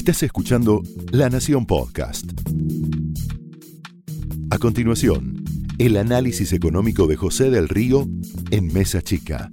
Estás escuchando La Nación Podcast. A continuación, el análisis económico de José del Río en Mesa Chica.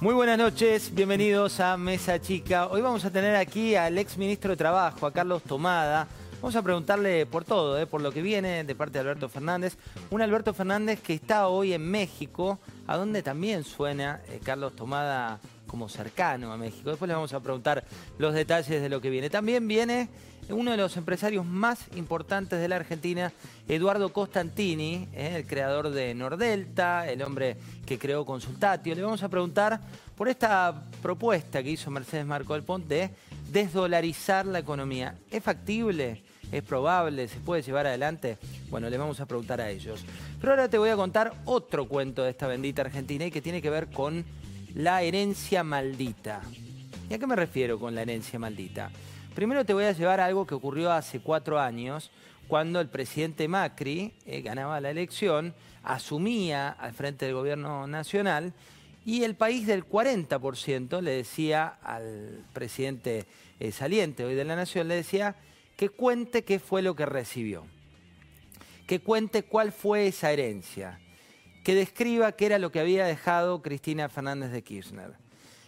Muy buenas noches, bienvenidos a Mesa Chica. Hoy vamos a tener aquí al ex ministro de Trabajo, a Carlos Tomada. Vamos a preguntarle por todo, ¿eh? por lo que viene de parte de Alberto Fernández. Un Alberto Fernández que está hoy en México, a donde también suena eh, Carlos Tomada como cercano a México. Después le vamos a preguntar los detalles de lo que viene. También viene uno de los empresarios más importantes de la Argentina, Eduardo Costantini, eh, el creador de Nordelta, el hombre que creó Consultatio. Le vamos a preguntar por esta propuesta que hizo Mercedes Marco del Ponte de desdolarizar la economía. ¿Es factible? ¿Es probable? ¿Se puede llevar adelante? Bueno, le vamos a preguntar a ellos. Pero ahora te voy a contar otro cuento de esta bendita Argentina y que tiene que ver con la herencia maldita. ¿Y a qué me refiero con la herencia maldita? Primero te voy a llevar a algo que ocurrió hace cuatro años, cuando el presidente Macri eh, ganaba la elección, asumía al frente del gobierno nacional y el país del 40% le decía al presidente eh, saliente hoy de la nación, le decía que cuente qué fue lo que recibió, que cuente cuál fue esa herencia, que describa qué era lo que había dejado Cristina Fernández de Kirchner.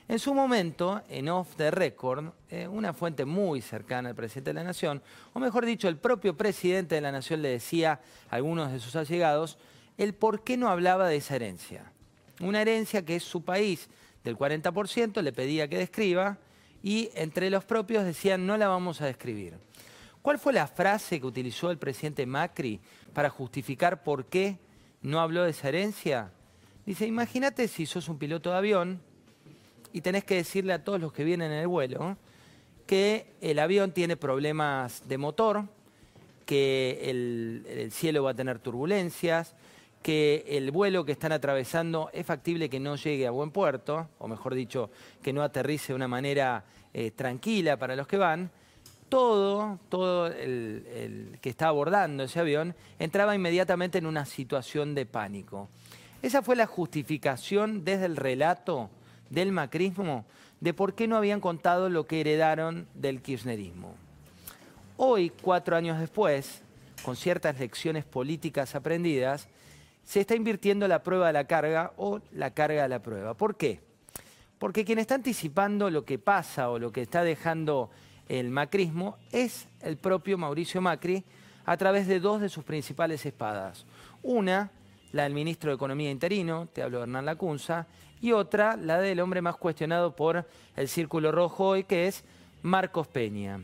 En su momento, en off the record, eh, una fuente muy cercana al presidente de la Nación, o mejor dicho, el propio presidente de la Nación le decía a algunos de sus allegados el por qué no hablaba de esa herencia. Una herencia que es su país del 40%, le pedía que describa, y entre los propios decían no la vamos a describir. ¿Cuál fue la frase que utilizó el presidente Macri para justificar por qué no habló de esa herencia? Dice, imagínate si sos un piloto de avión y tenés que decirle a todos los que vienen en el vuelo que el avión tiene problemas de motor, que el, el cielo va a tener turbulencias, que el vuelo que están atravesando es factible que no llegue a buen puerto, o mejor dicho, que no aterrice de una manera eh, tranquila para los que van, todo, todo el, que está abordando ese avión entraba inmediatamente en una situación de pánico. Esa fue la justificación desde el relato del macrismo de por qué no habían contado lo que heredaron del kirchnerismo. Hoy, cuatro años después, con ciertas lecciones políticas aprendidas, se está invirtiendo la prueba de la carga o la carga de la prueba. ¿Por qué? Porque quien está anticipando lo que pasa o lo que está dejando el macrismo es el propio Mauricio Macri a través de dos de sus principales espadas. Una, la del ministro de Economía interino, te hablo Hernán Lacunza, y otra, la del hombre más cuestionado por el Círculo Rojo hoy, que es Marcos Peña.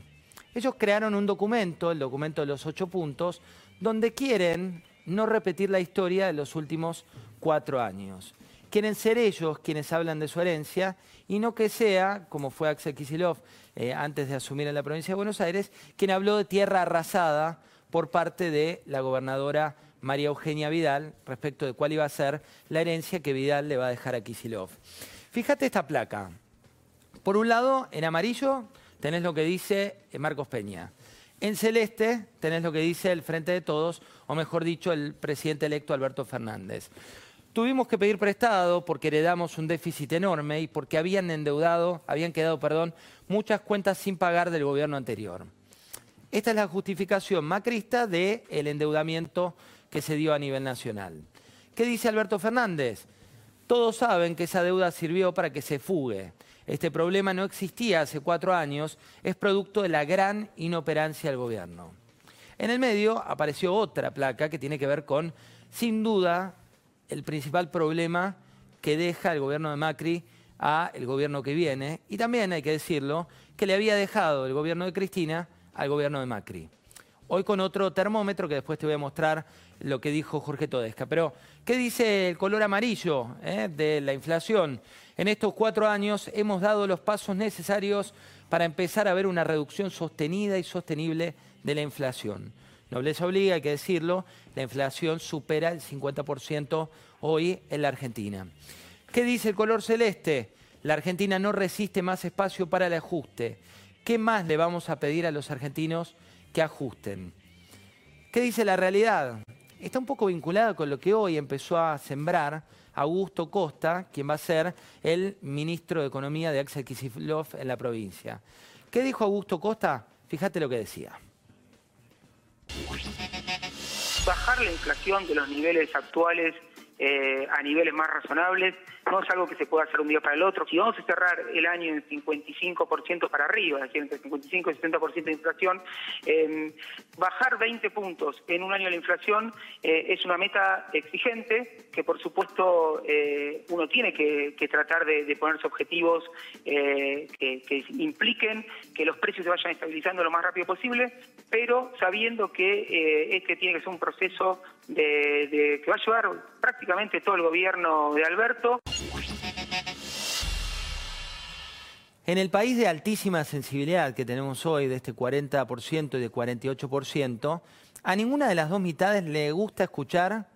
Ellos crearon un documento, el documento de los ocho puntos, donde quieren no repetir la historia de los últimos cuatro años quieren ser ellos quienes hablan de su herencia y no que sea, como fue Axel Kisilov eh, antes de asumir en la provincia de Buenos Aires, quien habló de tierra arrasada por parte de la gobernadora María Eugenia Vidal respecto de cuál iba a ser la herencia que Vidal le va a dejar a Kisilov. Fíjate esta placa. Por un lado, en amarillo tenés lo que dice Marcos Peña. En celeste tenés lo que dice el Frente de Todos, o mejor dicho, el presidente electo Alberto Fernández. Tuvimos que pedir prestado porque heredamos un déficit enorme y porque habían endeudado, habían quedado, perdón, muchas cuentas sin pagar del gobierno anterior. Esta es la justificación macrista del endeudamiento que se dio a nivel nacional. ¿Qué dice Alberto Fernández? Todos saben que esa deuda sirvió para que se fugue. Este problema no existía hace cuatro años, es producto de la gran inoperancia del gobierno. En el medio apareció otra placa que tiene que ver con, sin duda, el principal problema que deja el gobierno de Macri a el gobierno que viene y también hay que decirlo que le había dejado el gobierno de Cristina al gobierno de Macri. Hoy con otro termómetro que después te voy a mostrar lo que dijo Jorge Todesca. Pero, ¿qué dice el color amarillo eh, de la inflación? En estos cuatro años hemos dado los pasos necesarios para empezar a ver una reducción sostenida y sostenible de la inflación. Nobleza obliga, hay que decirlo, la inflación supera el 50% hoy en la Argentina. ¿Qué dice el color celeste? La Argentina no resiste más espacio para el ajuste. ¿Qué más le vamos a pedir a los argentinos que ajusten? ¿Qué dice la realidad? Está un poco vinculada con lo que hoy empezó a sembrar Augusto Costa, quien va a ser el ministro de Economía de Axel Kicillof en la provincia. ¿Qué dijo Augusto Costa? Fíjate lo que decía. Bajar la inflación de los niveles actuales eh, a niveles más razonables no es algo que se pueda hacer un día para el otro. Si vamos a cerrar el año en 55% para arriba, es decir, entre 55 y 60% de inflación, eh, bajar 20 puntos en un año la inflación eh, es una meta exigente que, por supuesto, eh, uno tiene que, tratar de, ponerse objetivos que, impliquen que los precios se vayan estabilizando lo más rápido posible, pero sabiendo que este tiene que ser un proceso de, que va a llevar prácticamente todo el gobierno de Alberto. En el país de altísima sensibilidad que tenemos hoy, de este 40% y de 48%, a ninguna de las dos mitades le gusta escuchar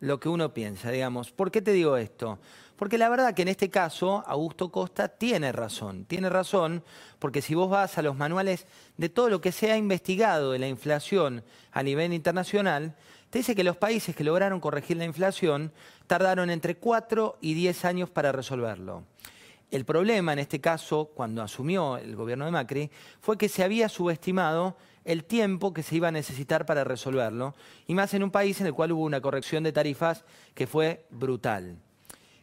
lo que uno piensa, digamos. ¿Por qué te digo esto? Porque la verdad que en este caso Augusto Costa tiene razón. Tiene razón porque si vos vas a los manuales de todo lo que se ha investigado de la inflación a nivel internacional, te dice que los países que lograron corregir la inflación tardaron entre 4 y 10 años para resolverlo. El problema en este caso, cuando asumió el gobierno de Macri, fue que se había subestimado el tiempo que se iba a necesitar para resolverlo, y más en un país en el cual hubo una corrección de tarifas que fue brutal.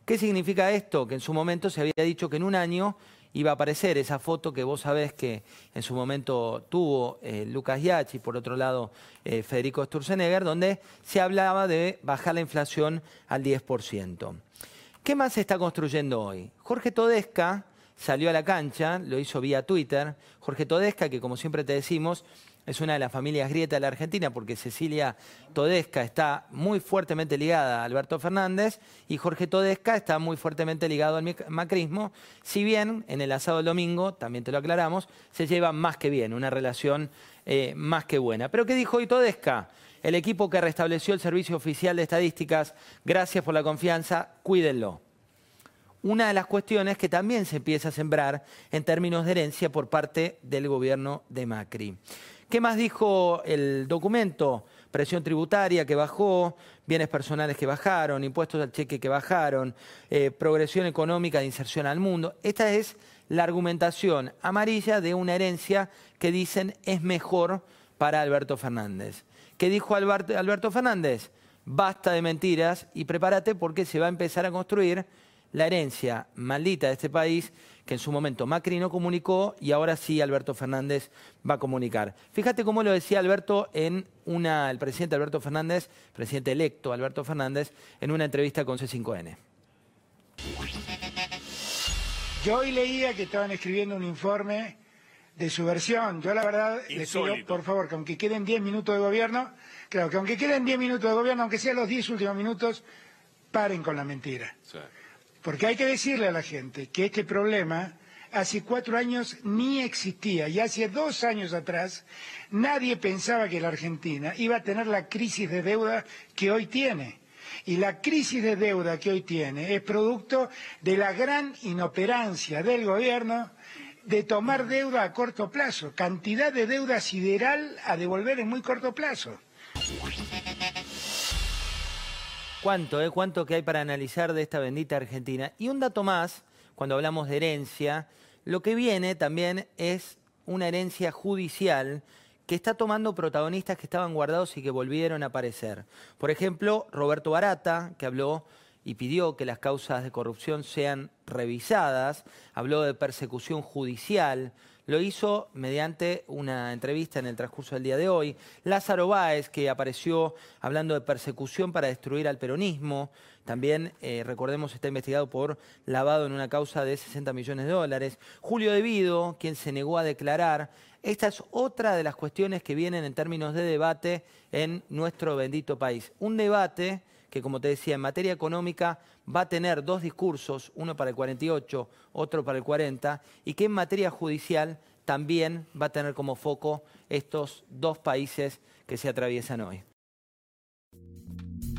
¿Qué significa esto? Que en su momento se había dicho que en un año iba a aparecer esa foto que vos sabés que en su momento tuvo eh, Lucas Yachi, por otro lado eh, Federico Sturzenegger, donde se hablaba de bajar la inflación al 10%. ¿Qué más se está construyendo hoy? Jorge Todesca salió a la cancha, lo hizo vía Twitter. Jorge Todesca, que como siempre te decimos, es una de las familias grieta de la Argentina porque Cecilia Todesca está muy fuertemente ligada a Alberto Fernández y Jorge Todesca está muy fuertemente ligado al macrismo, si bien en el asado del domingo, también te lo aclaramos, se lleva más que bien, una relación eh, más que buena. Pero ¿qué dijo hoy Todesca? El equipo que restableció el Servicio Oficial de Estadísticas, gracias por la confianza, cuídenlo una de las cuestiones que también se empieza a sembrar en términos de herencia por parte del gobierno de Macri. ¿Qué más dijo el documento? Presión tributaria que bajó, bienes personales que bajaron, impuestos al cheque que bajaron, eh, progresión económica de inserción al mundo. Esta es la argumentación amarilla de una herencia que dicen es mejor para Alberto Fernández. ¿Qué dijo Alberto Fernández? Basta de mentiras y prepárate porque se va a empezar a construir la herencia maldita de este país que en su momento Macri no comunicó y ahora sí Alberto Fernández va a comunicar. Fíjate cómo lo decía Alberto en una, el presidente Alberto Fernández, presidente electo Alberto Fernández, en una entrevista con C5N. Yo hoy leía que estaban escribiendo un informe de su versión. Yo la verdad les pido, por favor, que aunque queden 10 minutos de gobierno, claro, que aunque queden 10 minutos de gobierno, aunque sean los 10 últimos minutos, paren con la mentira. Porque hay que decirle a la gente que este problema hace cuatro años ni existía y hace dos años atrás nadie pensaba que la Argentina iba a tener la crisis de deuda que hoy tiene. Y la crisis de deuda que hoy tiene es producto de la gran inoperancia del gobierno de tomar deuda a corto plazo, cantidad de deuda sideral a devolver en muy corto plazo. ¿Cuánto, eh? ¿Cuánto que hay para analizar de esta bendita Argentina? Y un dato más, cuando hablamos de herencia, lo que viene también es una herencia judicial que está tomando protagonistas que estaban guardados y que volvieron a aparecer. Por ejemplo, Roberto Barata, que habló y pidió que las causas de corrupción sean revisadas, habló de persecución judicial, lo hizo mediante una entrevista en el transcurso del día de hoy. Lázaro Báez, que apareció hablando de persecución para destruir al peronismo, también, eh, recordemos, está investigado por lavado en una causa de 60 millones de dólares. Julio Devido, quien se negó a declarar. Esta es otra de las cuestiones que vienen en términos de debate en nuestro bendito país. Un debate que, como te decía, en materia económica va a tener dos discursos, uno para el 48, otro para el 40, y que en materia judicial también va a tener como foco estos dos países que se atraviesan hoy.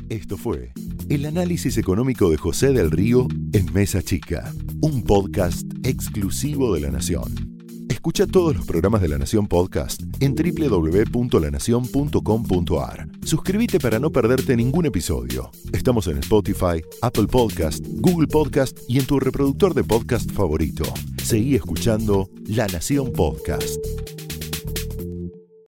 Esto fue el análisis económico de José del Río en Mesa Chica, un podcast exclusivo de La Nación. Escucha todos los programas de La Nación Podcast en www.lanacion.com.ar Suscríbete para no perderte ningún episodio. Estamos en Spotify, Apple Podcast, Google Podcast y en tu reproductor de podcast favorito. Seguí escuchando La Nación Podcast.